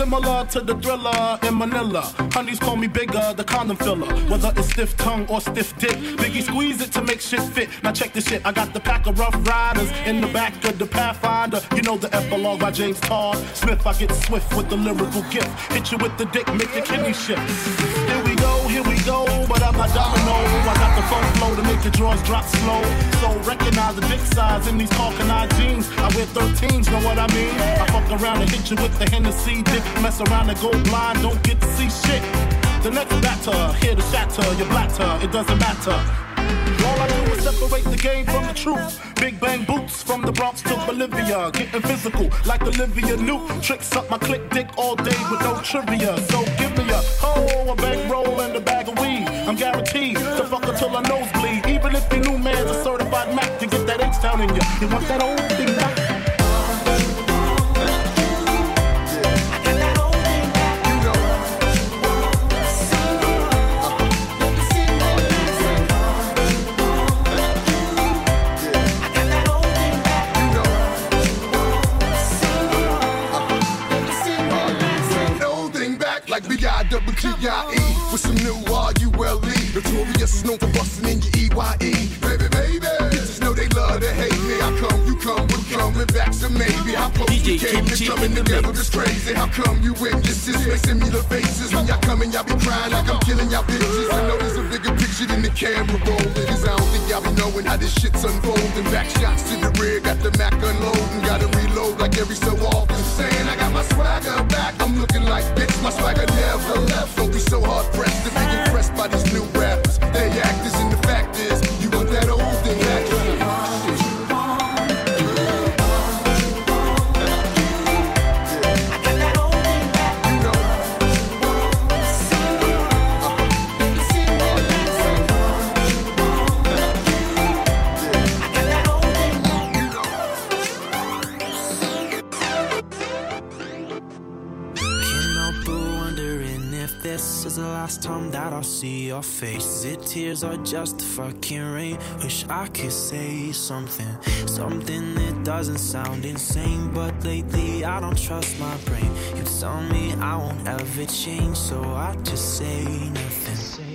similar to the thriller in Manila. Honeys call me Biggie, the condom filler. Whether it's stiff tongue or stiff dick, Biggie squeeze it to make shit fit. Now check this shit, I got the pack of rough riders in the back of the Pathfinder. You know the epilogue by James Todd Smith. I get swift with the lyrical gift. Hit you with the dick, make your kidney shift. But I'm not domino. I got the phone flow to make your drawers drop slow. So recognize the dick size in these Hawking jeans. I wear 13s, know what I mean? I fuck around and hit you with the Hennessy dick. Mess around and go blind, don't get to see shit. The next batter, here to shatter your blatter, it doesn't matter. Separate the game from the truth. Big bang boots from the Bronx to Bolivia. Getting physical like Olivia Newt. Tricks up my click dick all day with no trivia. So give me a hoe, a bankroll, and a bag of weed. I'm guaranteed to fuck until I nosebleed. Even if your new man's a certified Mac to get that H down in you. You want that old thing G-I-E with some new R-U-L-E. Notorious known for busting in your E-Y-E. Baby, coming back to maybe? How close DJ you came to coming together is crazy. How come you witnesses facing me the faces when y'all coming, y'all be crying like I'm killing y'all bitches. I know there's a bigger picture than the camera rolling. Cause I don't think y'all be knowing how this shit's unfolding. Back shots to the rear, got the Mac unloading. Gotta reload like every so often. Saying I got my swagger back. I'm looking like bitch, my swagger never left. Don't be so hard pressed to be impressed by these new rappers. They actors and face. Is it tears or just fucking rain? Wish I could say something, something that doesn't sound insane. But lately I don't trust my brain. You tell me I won't ever change, so I just say nothing.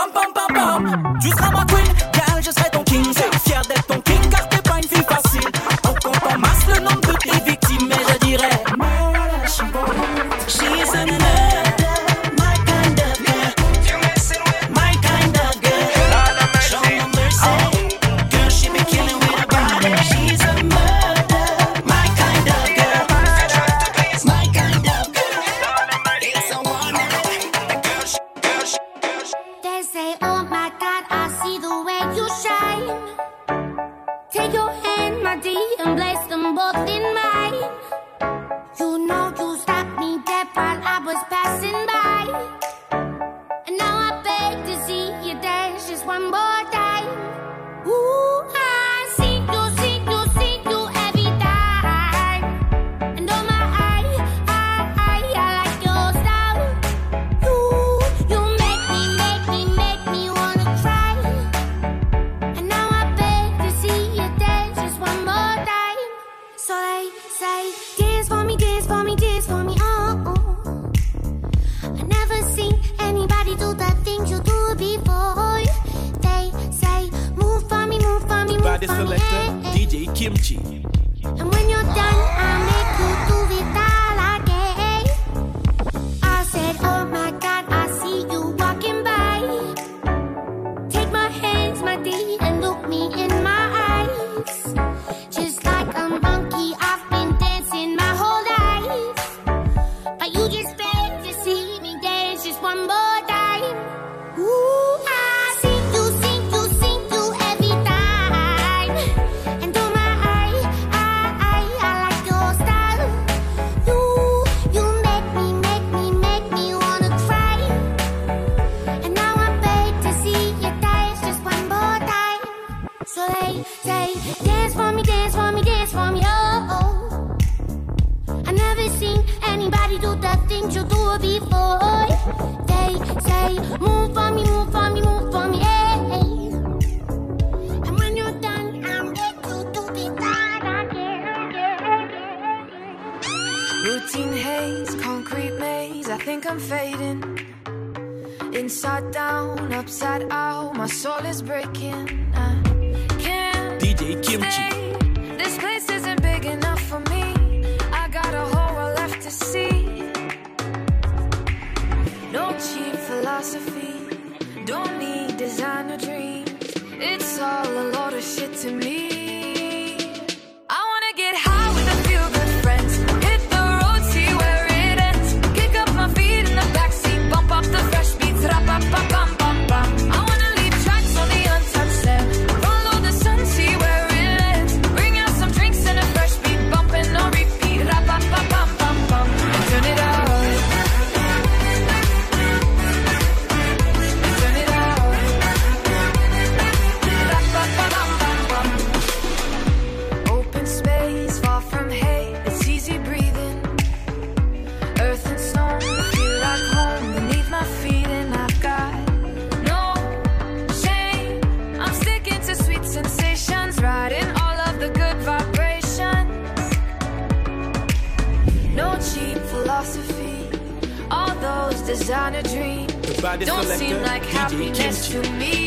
Pam pam pam pam, tu seras ma queen, car je serai ton king. Fier d'être Inside down, upside out. My soul is breaking. I can't DJ Kimchi. stay. This place isn't big enough for me. I got a whole world left to see. No cheap philosophy. Don't need designer dreams. It's all a load of shit to me. Don't seem like happiness to me.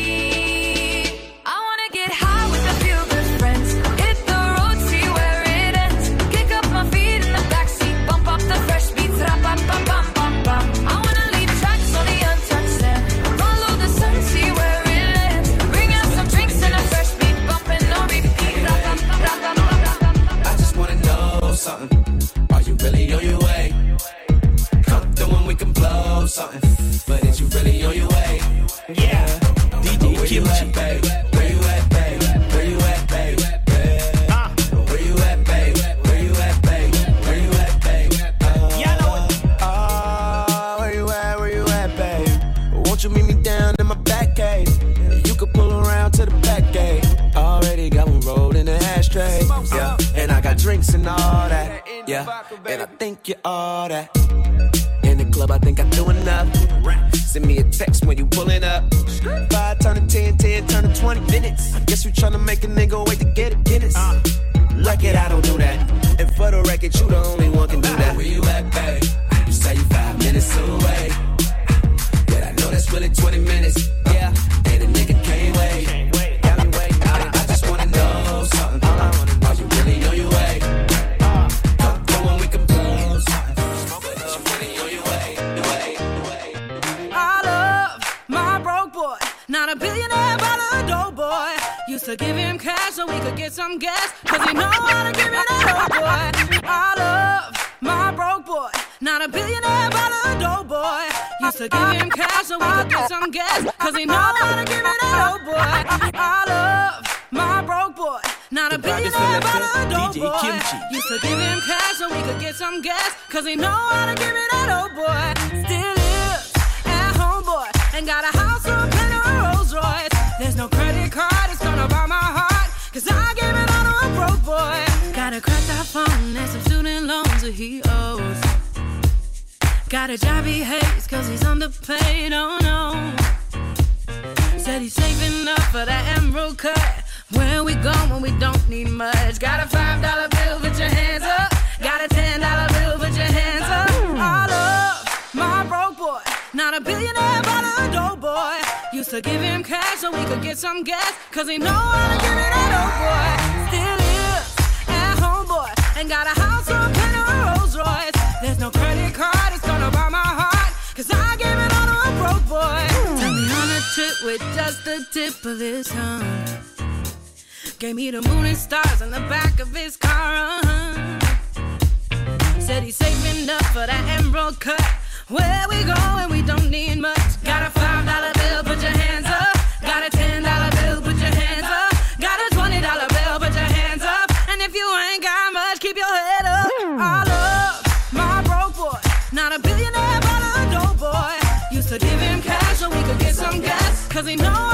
And all that. Yeah, and I think you're all that. In the club, I think I do enough. Send me a text when you pulling up. Five turn to 10, 10 turn to 20 minutes. Guess you tryna make a nigga wait to get a Guinness. Record, I don't do that. And for the record, you the only one can do that. Where you at, babe? You say you five minutes away. But I know that's really 20 minutes. Yeah, and a nigga can't wait. To give him cash so we could get some gas, cause he know how to give me that dope boy. I love my broke boy, not a billionaire, but a dope boy. Used to give him cash so we could get some gas, cause he know how to give me that dope boy. I love my broke boy, not a billionaire, but a dope boy. Kimchi. Used to give him cash so we could get some gas, cause he know how to give me that dope boy. Still lives at home, boy, and got a house that some student loans that he owes. Got a job he hates, cause he's underpaid, oh no. Said he's saving up for that emerald cut. Where we go when we don't need much? Got a five dollar bill, put your hands up. Got a ten dollar bill, put your hands up. I love my broke boy, not a billionaire, but a dope boy. Used to give him cash so we could get some gas, cause he know how to give me that dope boy. Still and got a house on a Rolls Royce. There's no credit card, it's gonna buy my heart, cause I gave it all to a broke boy. Took me on a trip with just the tip of his tongue. Gave me the moon and stars in the back of his car. Uh-huh. Said he's saving up for that emerald cut. Where we go when we don't need much. Got a cause he know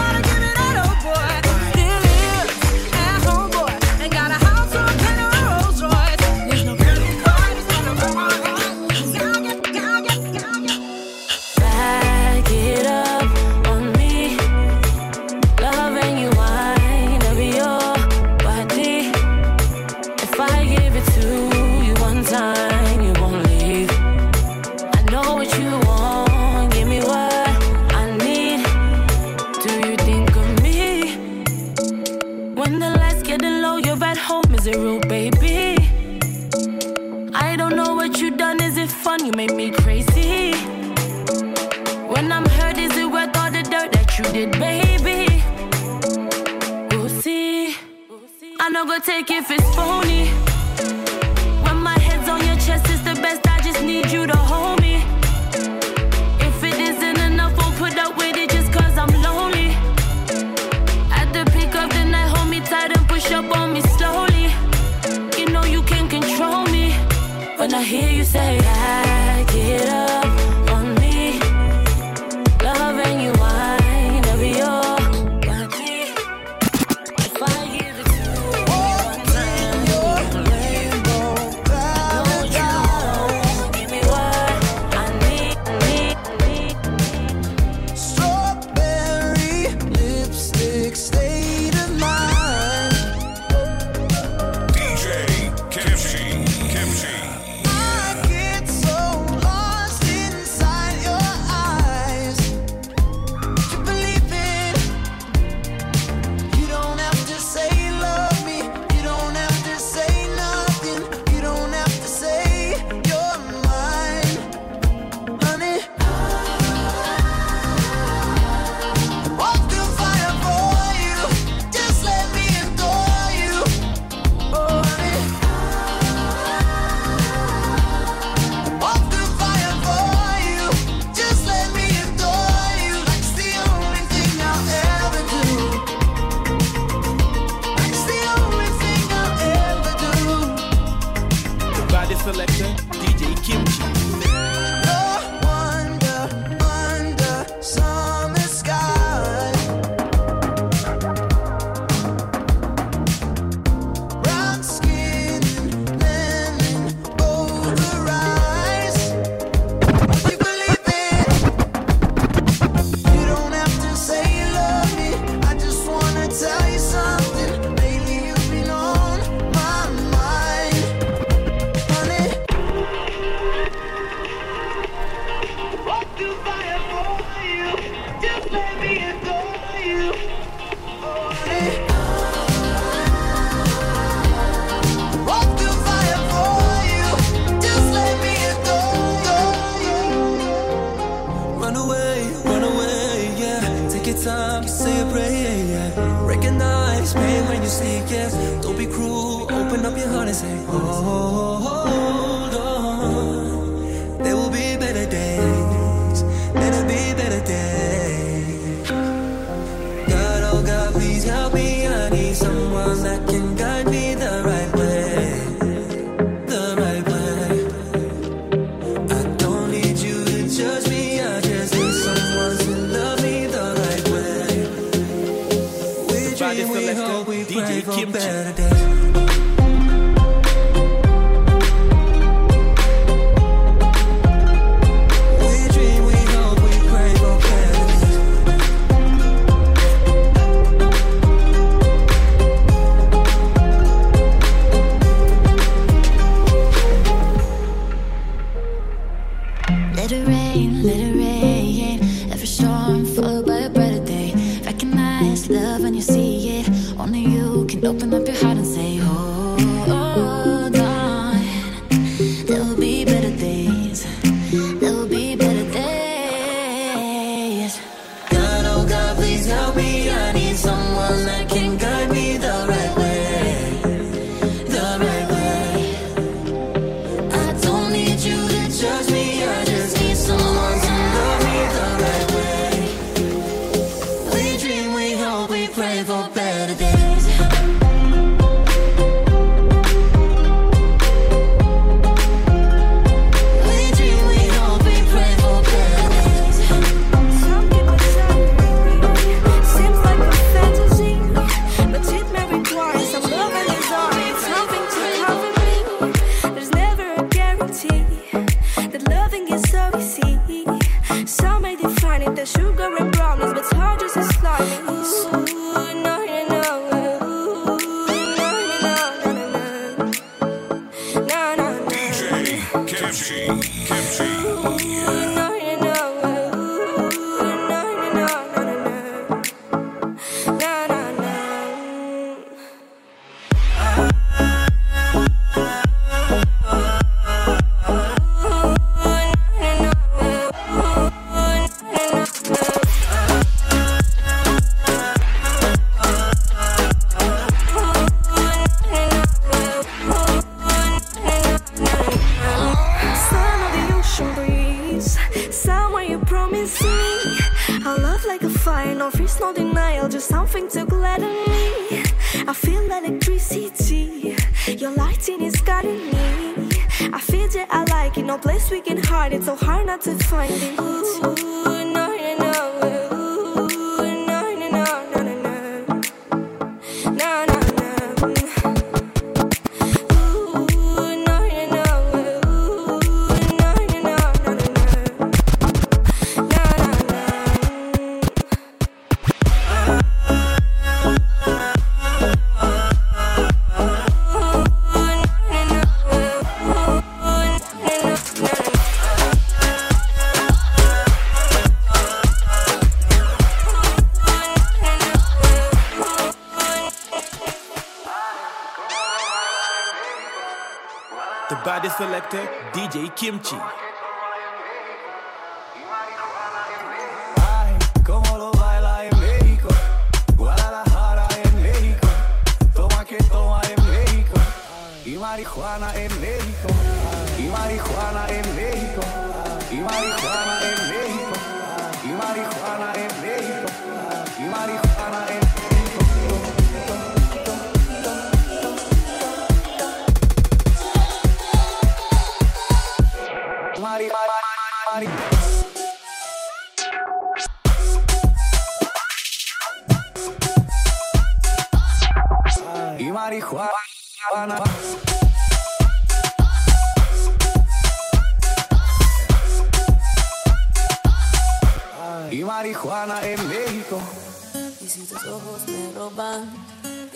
DJ Kimchi. Ay, cómo lo baila en México, Guadalajara en México, toma que toma en México, y marihuana en México, y marihuana en México.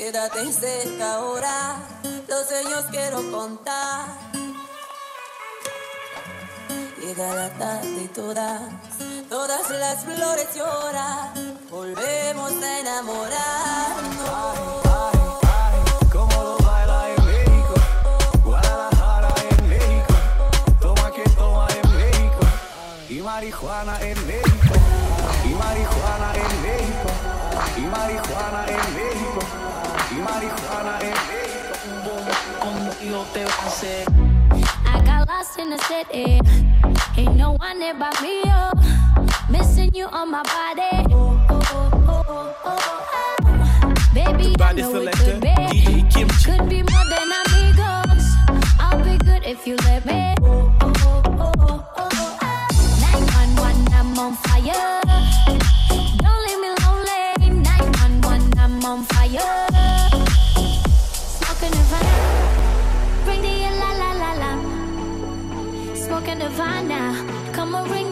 Quédate cerca ahora, los sueños quiero contar. Llega la tarde y todas, todas las flores lloran. Volvemos a enamorarnos. marihuana en México, y marihuana en México, y marihuana en México. I got lost in the city. Ain't no one there but me, oh. Missing you on my body. Baby, the know selector, could be. Could be more than amigos. I'll be good if you let me. Nine one one, I'm on fire. talking divine now. Come on, ring.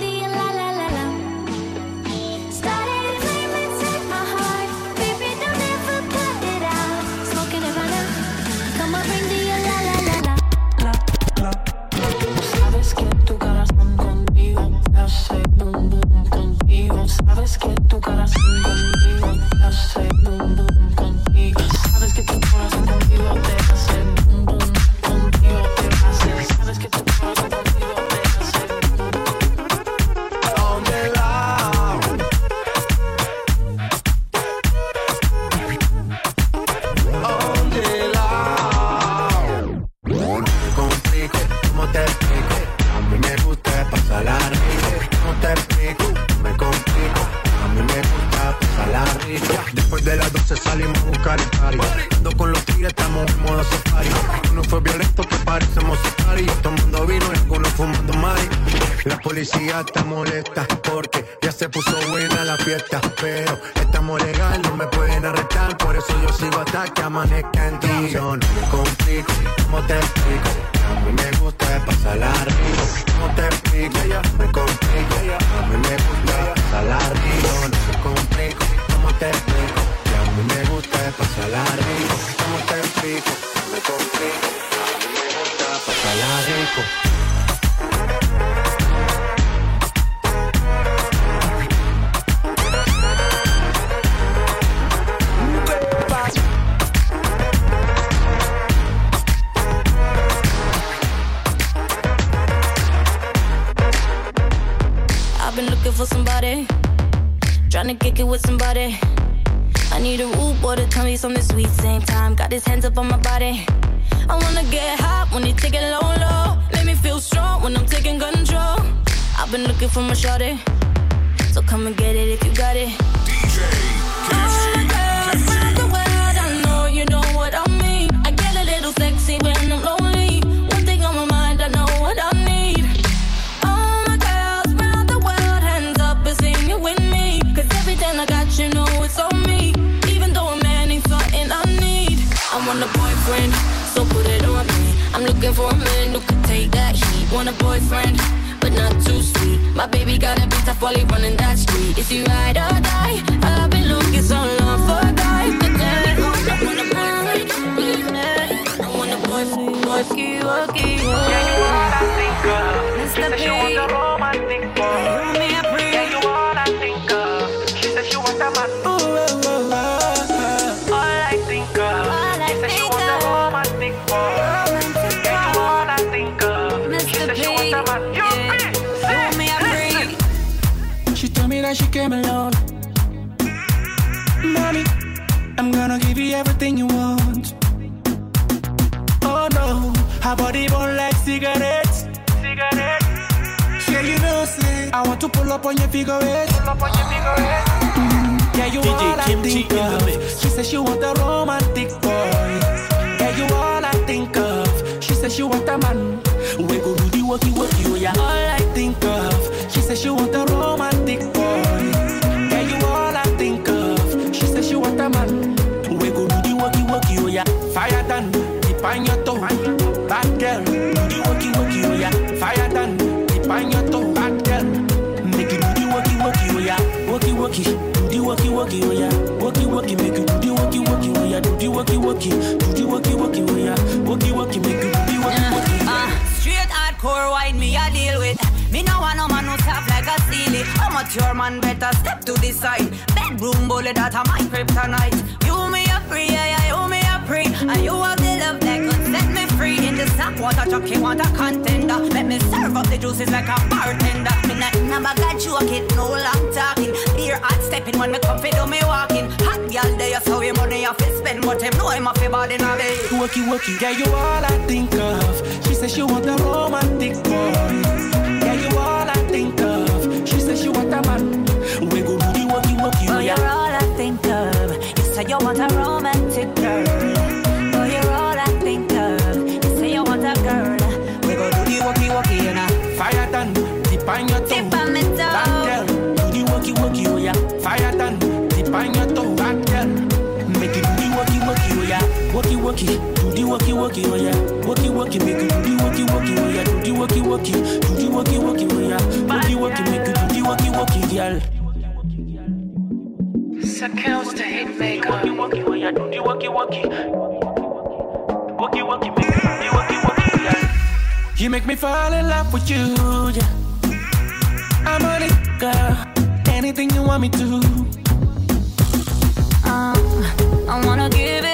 A boyfriend, so put it on me. I'm looking for a man who can take that heat. Want a boyfriend, but not too sweet. My baby got a beat tough while he running that street. Is he ride or die? I've been looking so long for a guy, but then I want a boyfriend. I want a boyfriend, walkie, walkie, Yeah, pull up on your figure eight. Eh. Pull up on your figure eight. Yeah, you DJ all I think G in the of. mix. She said she want a romantic boy. Yeah, you all I think of. She said she want a man. We go do the worky worky, oh yeah. All I think of. She said she want a romantic Worky, do the worky worky, oh yeah. Worky worky, make you do the worky worky, oh yeah. Do the worky worky, do the worky worky, oh yeah. Worky worky, make you do the worky worky. Uh, straight hardcore wine me I deal with. Me no want no man who soft like a steely. I'm a your man better step to the side. Bedroom bullet that a my kryptonite. You me a free, yeah, yeah, you me a free. And you have water chucky want a contender. Uh. Let me serve up the juices like a bartender. Me not never got joke it, no long talking. Beer hot stepping when me come fi do me walking. Hot girl there, so him money I fi spend, but him know him a bad in a bed. Worky worky, yeah, you all I think of. She said she want a romantic the worky worky, oh yeah. Worky worky, make you do the worky worky, oh yeah. Do the worky worky, do the worky worky, oh yeah. Worky worky, make you do the worky worky, girl. Seconds to hit maker. Worky worky, oh yeah. Do the worky worky. Worky worky, make you do the worky worky, girl. You make me fall in love with you, yeah. I'm on it, girl. Anything you want me to. Uh, I wanna give it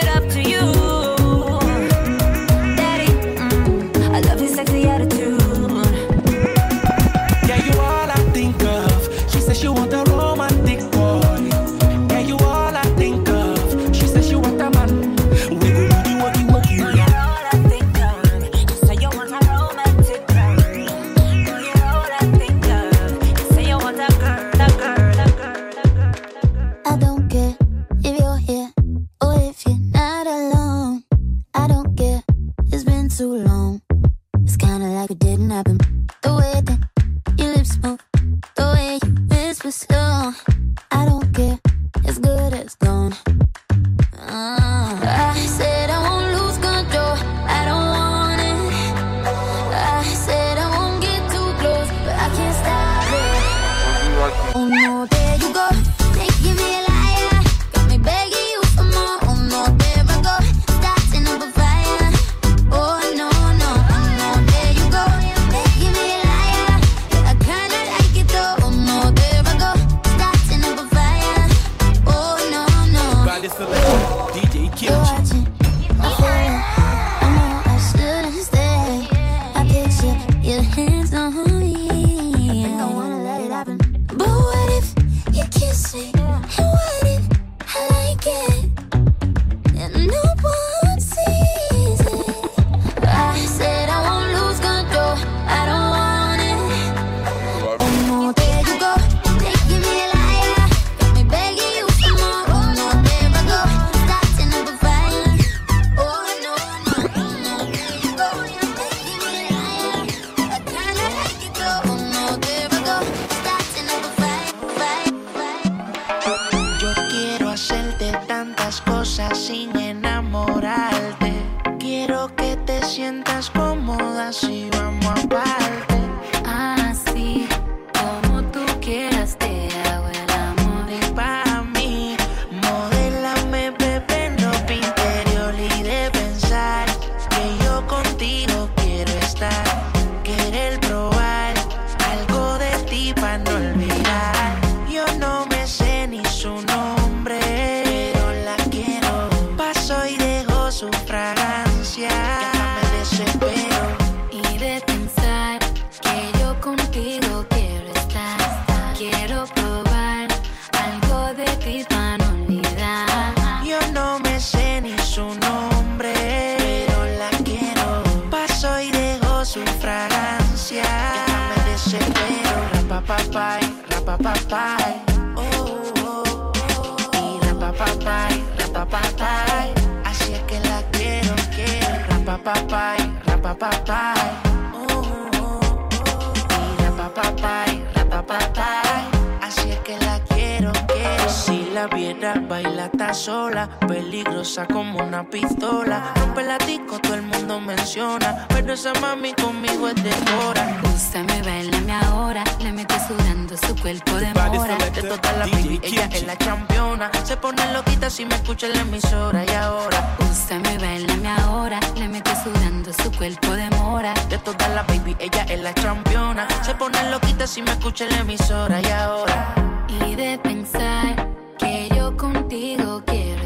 Se pone loquita si me escucha en la emisora y ahora. Y de pensar que yo contigo quiero.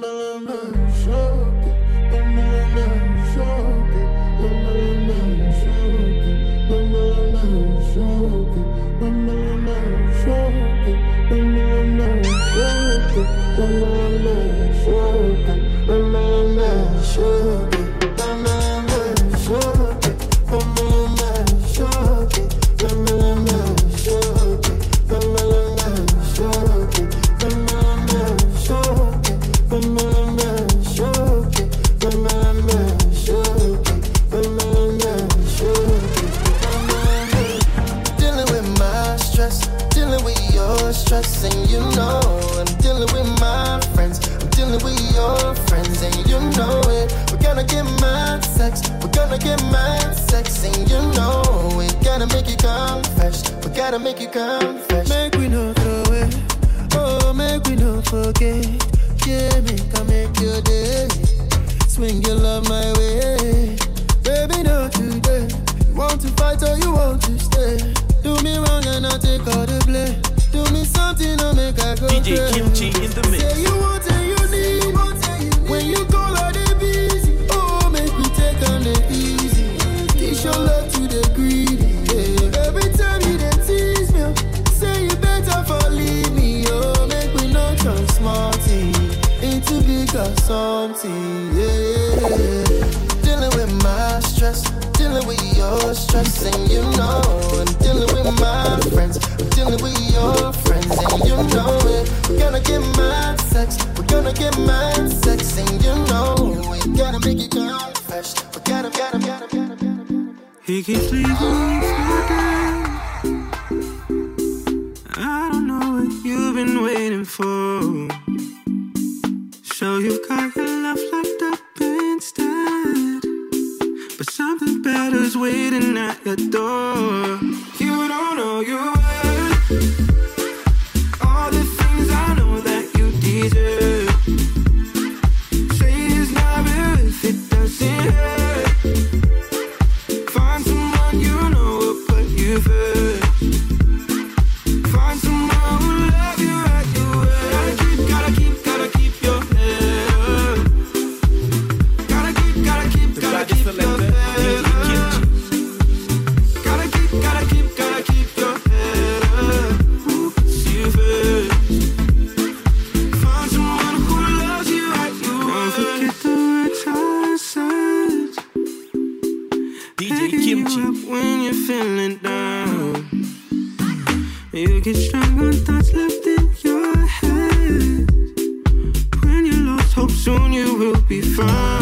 la la la come DJ Kimchi. You when you're feeling down, you get strong on thoughts left in your head. When you lost hope, soon you will be found.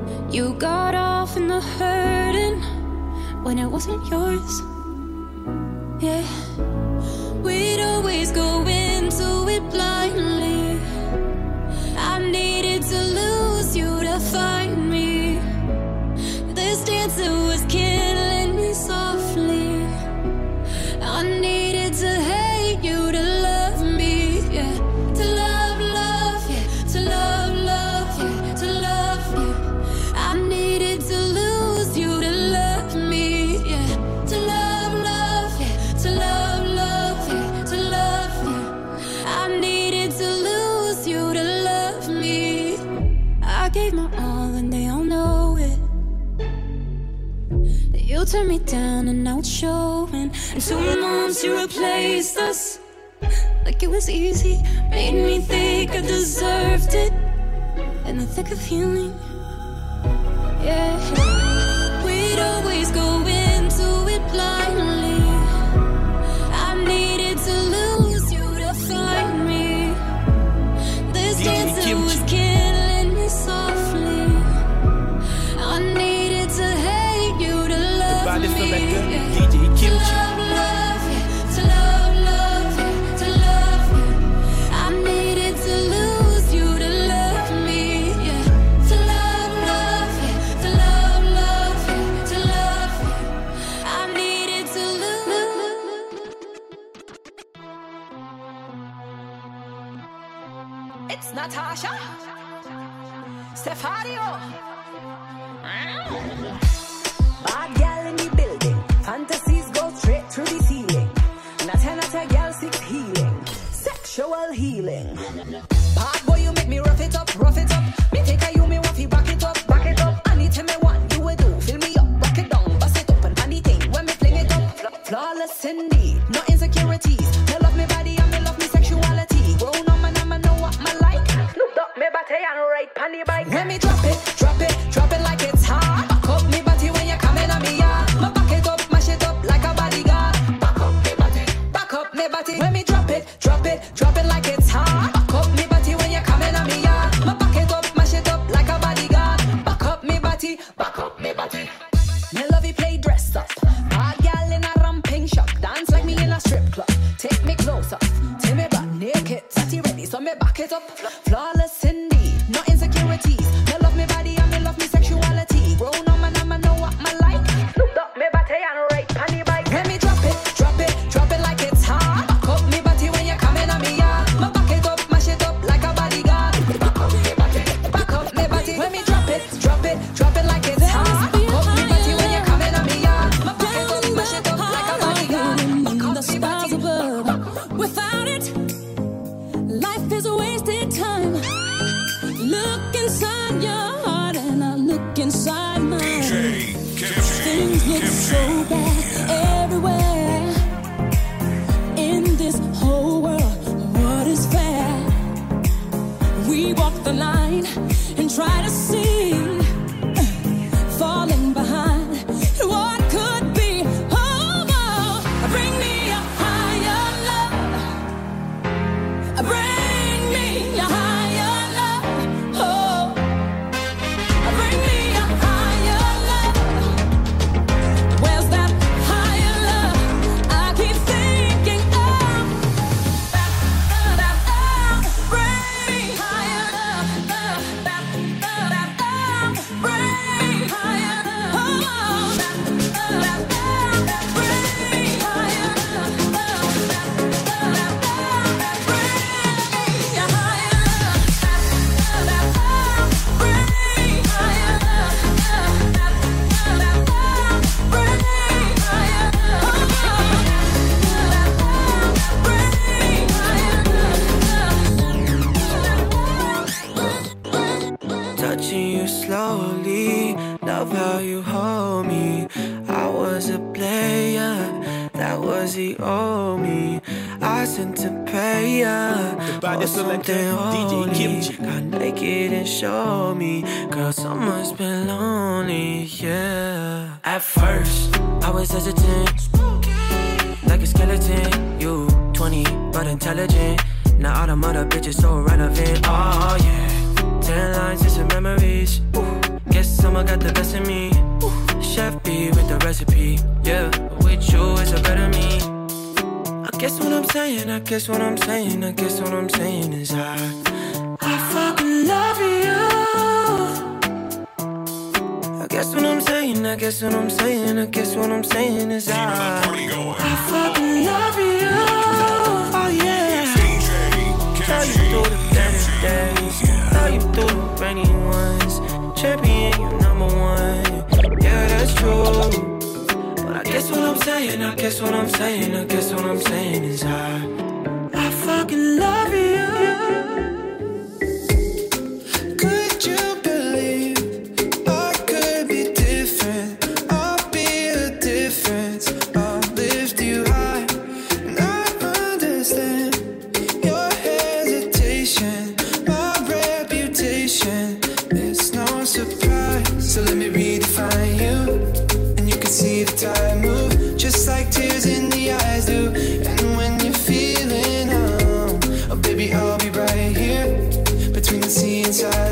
You got off in the hurting when it wasn't yours. Yeah, we'd always go into it blindly. turn me down and out showing. And two months you replaced us. Like it was easy, made me think I deserved it. In the thick of healing, yeah. We'd always go into it blind. It's Natasha. Stefario. Between the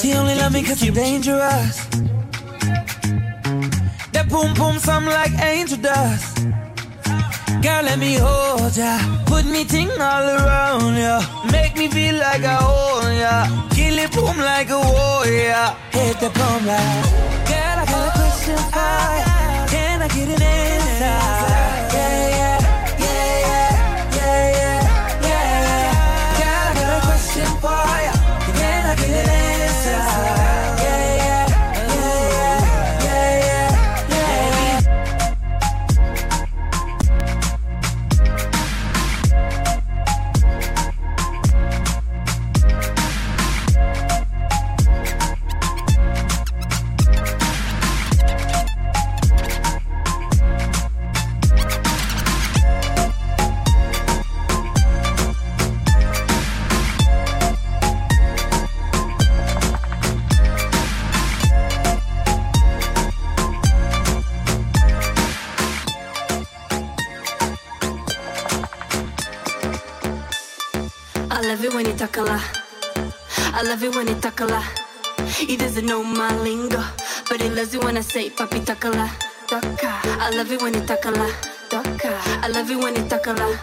She only love me cause I'm dangerous. That boom boom something like angel dust. Girl, let me hold ya. Put me ting all around ya. Make me feel like I own ya. Kill it boom like a warrior. Hit the boom like. Girl, I got a question for ya. Can I get an answer? Yeah, yeah. tackala. I love it when he it tackala. He doesn't know my lingo, but he loves it when I say papi tackala. Taka. I love it when it tackala. Taka. I love it when he it tackala.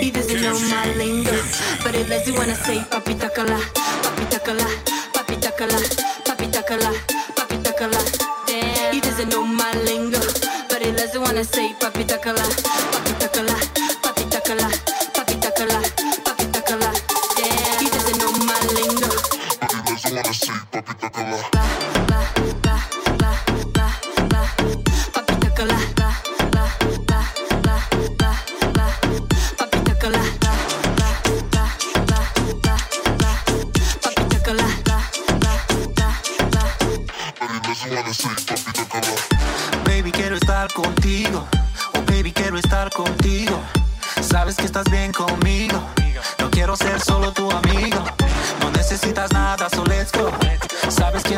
He doesn't know my lingo, but he loves it when I say papi tackala. Papi tackala. Papi tackala. Papi tackala. Papi tackala. Damn. He doesn't know my lingo, but he loves it when I say papi tackala. Papi tackala. Papi tackala.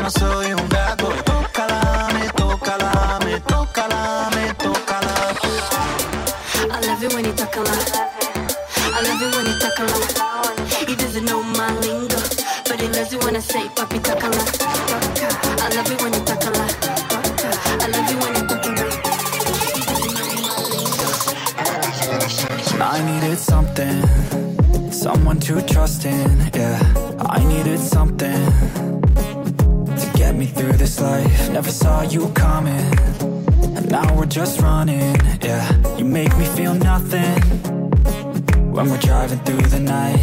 no soy un just running, yeah. You make me feel nothing When we're driving through the night.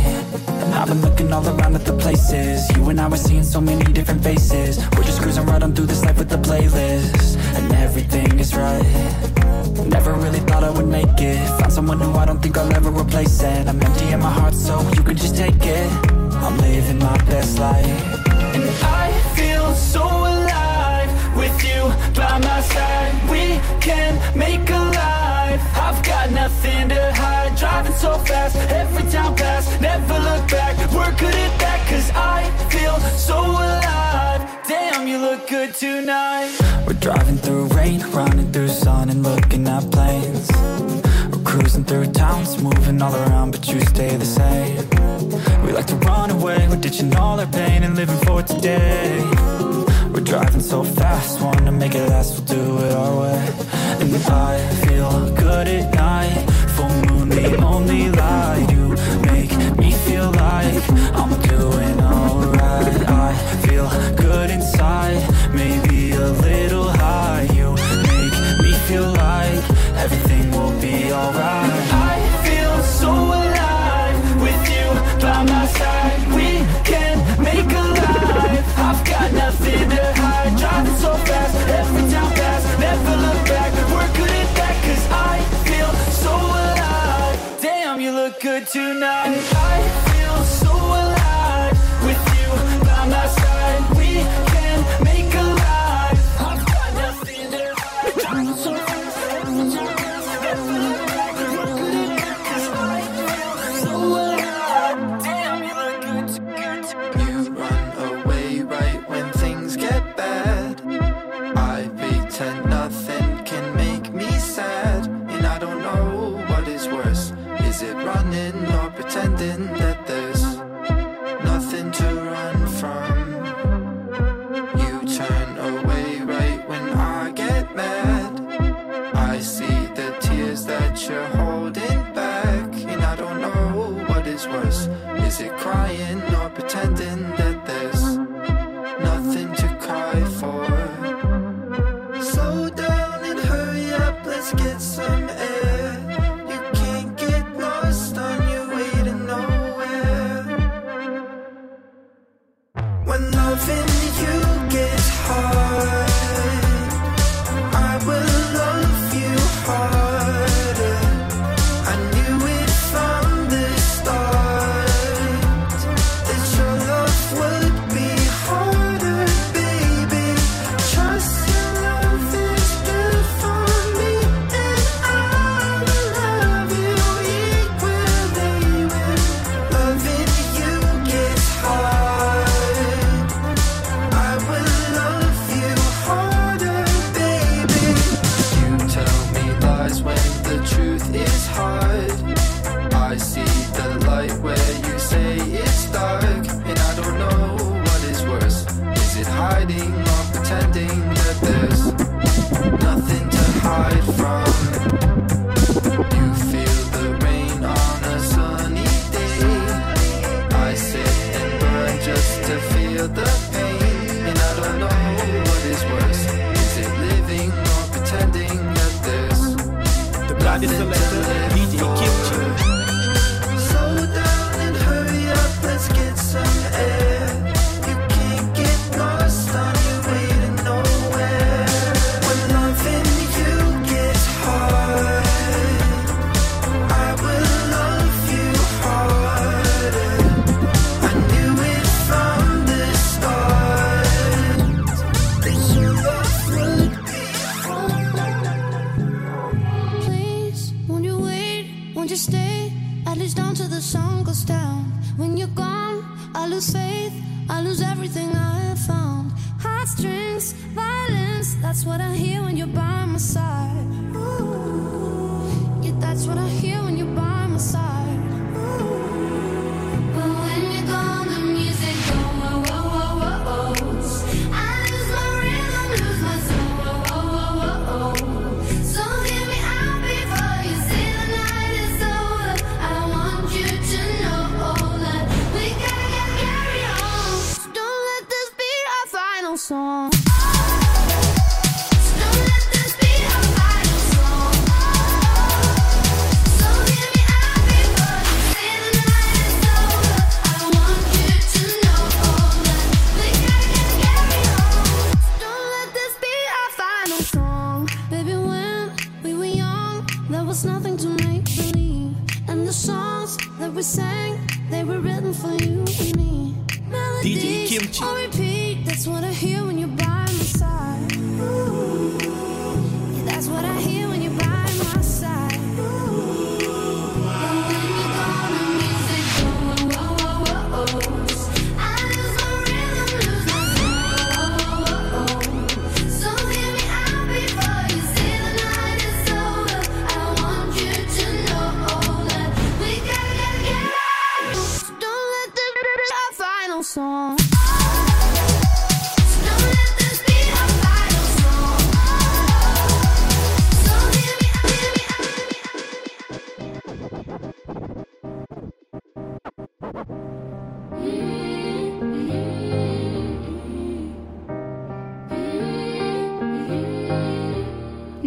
And I've been looking all around at the places. You and I were seeing so many different faces. We're just cruising right on through this life with the playlist. And everything is right. Never really thought I would make it. Find someone who I don't think I'll ever replace. And I'm empty in my heart so you can just take it. I'm living my best life. And I feel so alive with you by my side can make a life. I've got nothing to hide. Driving so fast, every town pass Never look back, we're good at that Cause I feel so alive. Damn, you look good tonight. We're driving through rain Running through sun and looking at planes. We're cruising through towns Moving all around but you stay the same. We like to run away We're ditching all our pain and living for today. We're driving so fast, wanna make it last, we'll do it our way. I feel good at night. Moon, the only light You make me feel like I'm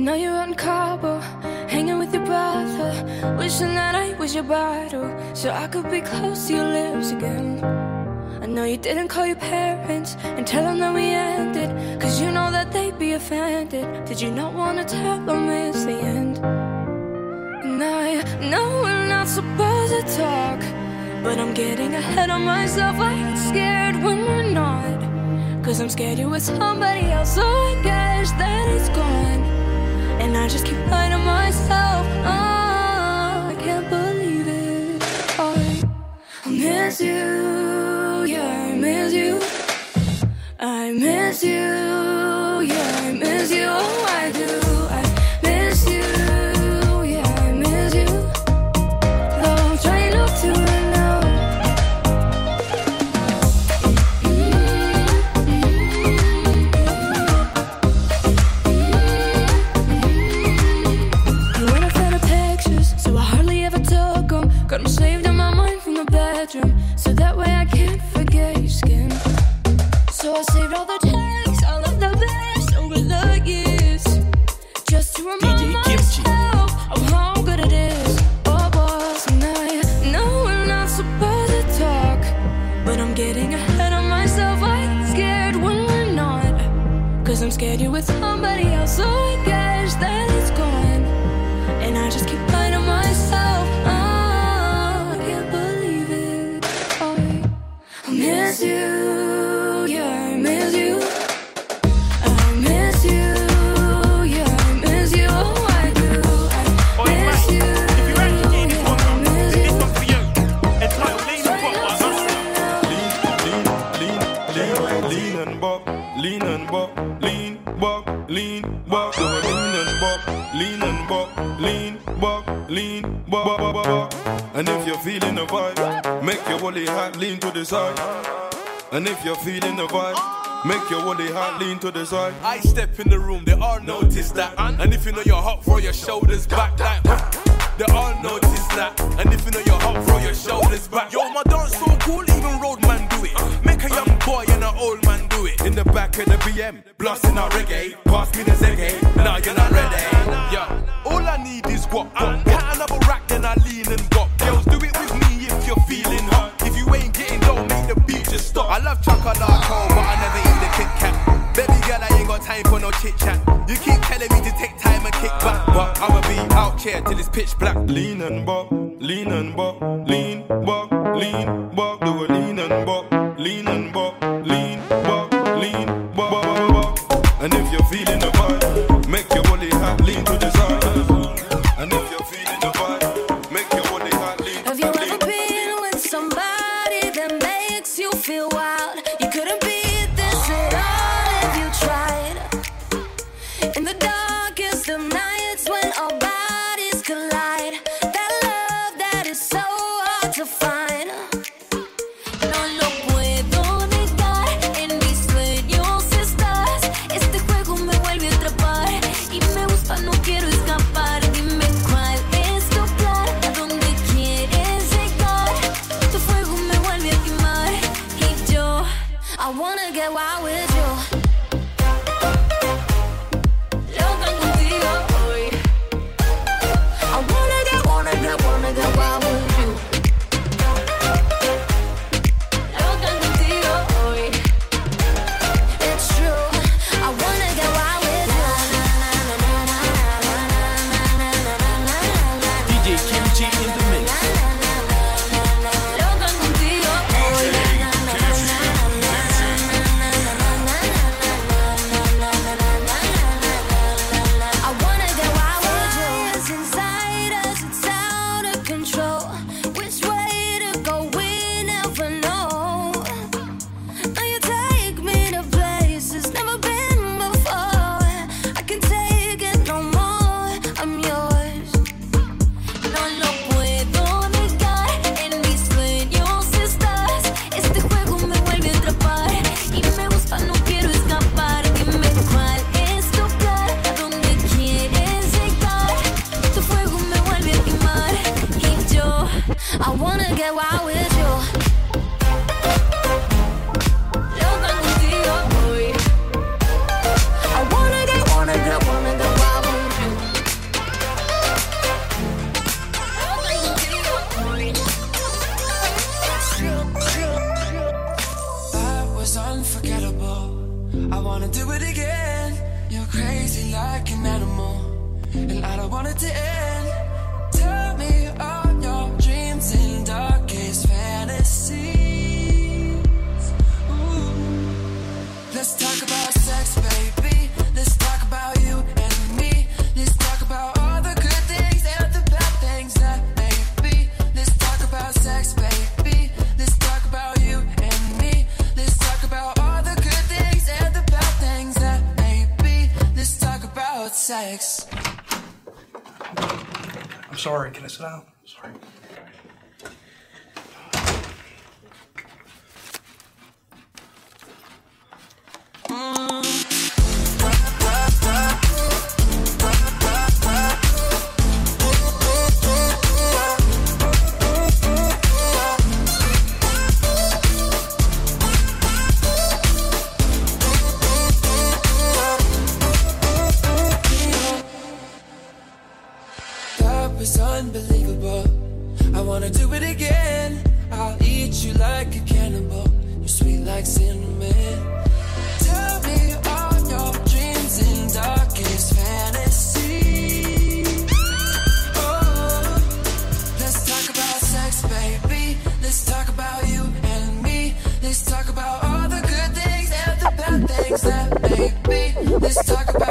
Now you're on Cabo, hanging with your brother. Wishing that I was your bottle, so I could be close to your lips again. I know you didn't call your parents and tell them that we ended, cause you know that they'd be offended. Did you not wanna tell them it's the end? And I know we're not supposed to talk, but I'm getting ahead of myself. I get scared when we're not, cause I'm scared you're with somebody else, so I guess that it's gone. And I just keep lying to myself. Oh, I can't believe it. I, I miss you. Yeah, I miss you. I miss you. You're feeling the vibe, make your woolly hat lean to the side. And if you're feeling the vibe, make your woolly hat lean to the side. I step in the room, they all notice that. And if you know you're hot, throw your shoulders back like. They all notice that. And if you know you're hot, throw your shoulders back. Yo, my dance so cool, even roadman do it. Make a young boy and an old man do it. In the back of the BM, blasting our reggae. Pass me the Zegay, now you're not ready. Yo, all I need is guap. guap. Get another rack, then I lean and bop. Love chocolate, but I never eat the Kit Kat. Baby girl, I ain't got time for no chit chat. You keep telling me to take time and kick back, but I'ma be out here till it's pitch black. Lean and bop, lean and bop, lean, bop, lean, bop, do a lean and bop, lean and bop,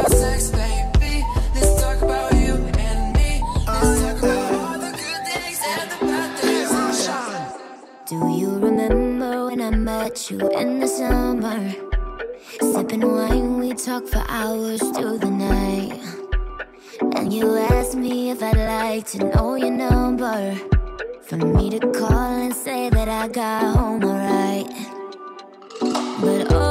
Do you remember when I met you in the summer? Sipping wine, we talked for hours through the night. And you asked me if I'd like to know your number. For me to call and say that I got home alright. But oh,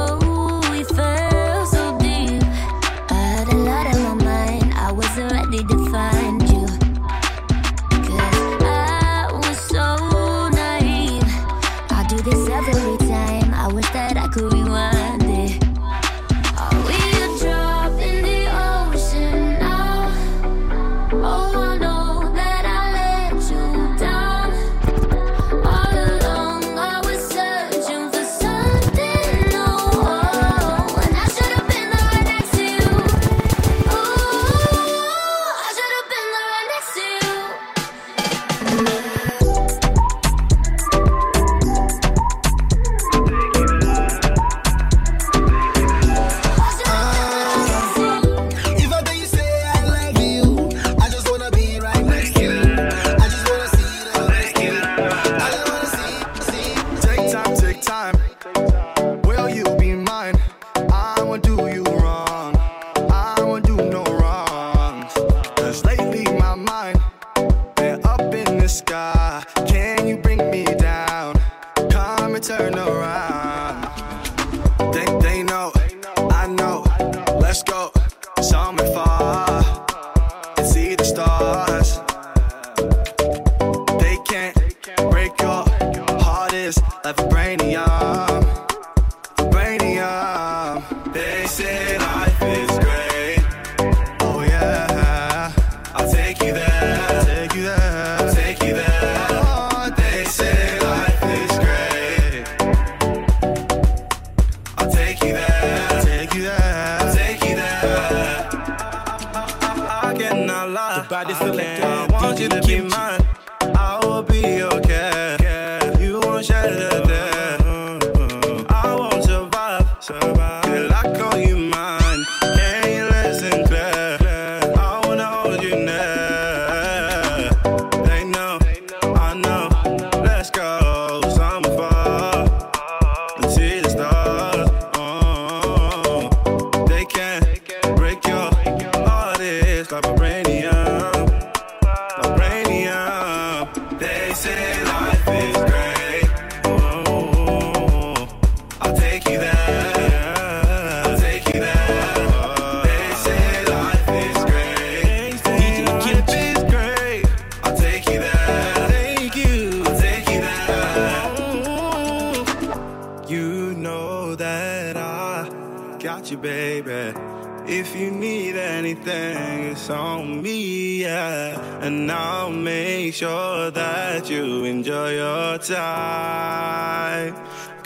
by the selector. I want you to be mine.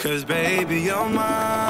Cause baby, you're mine.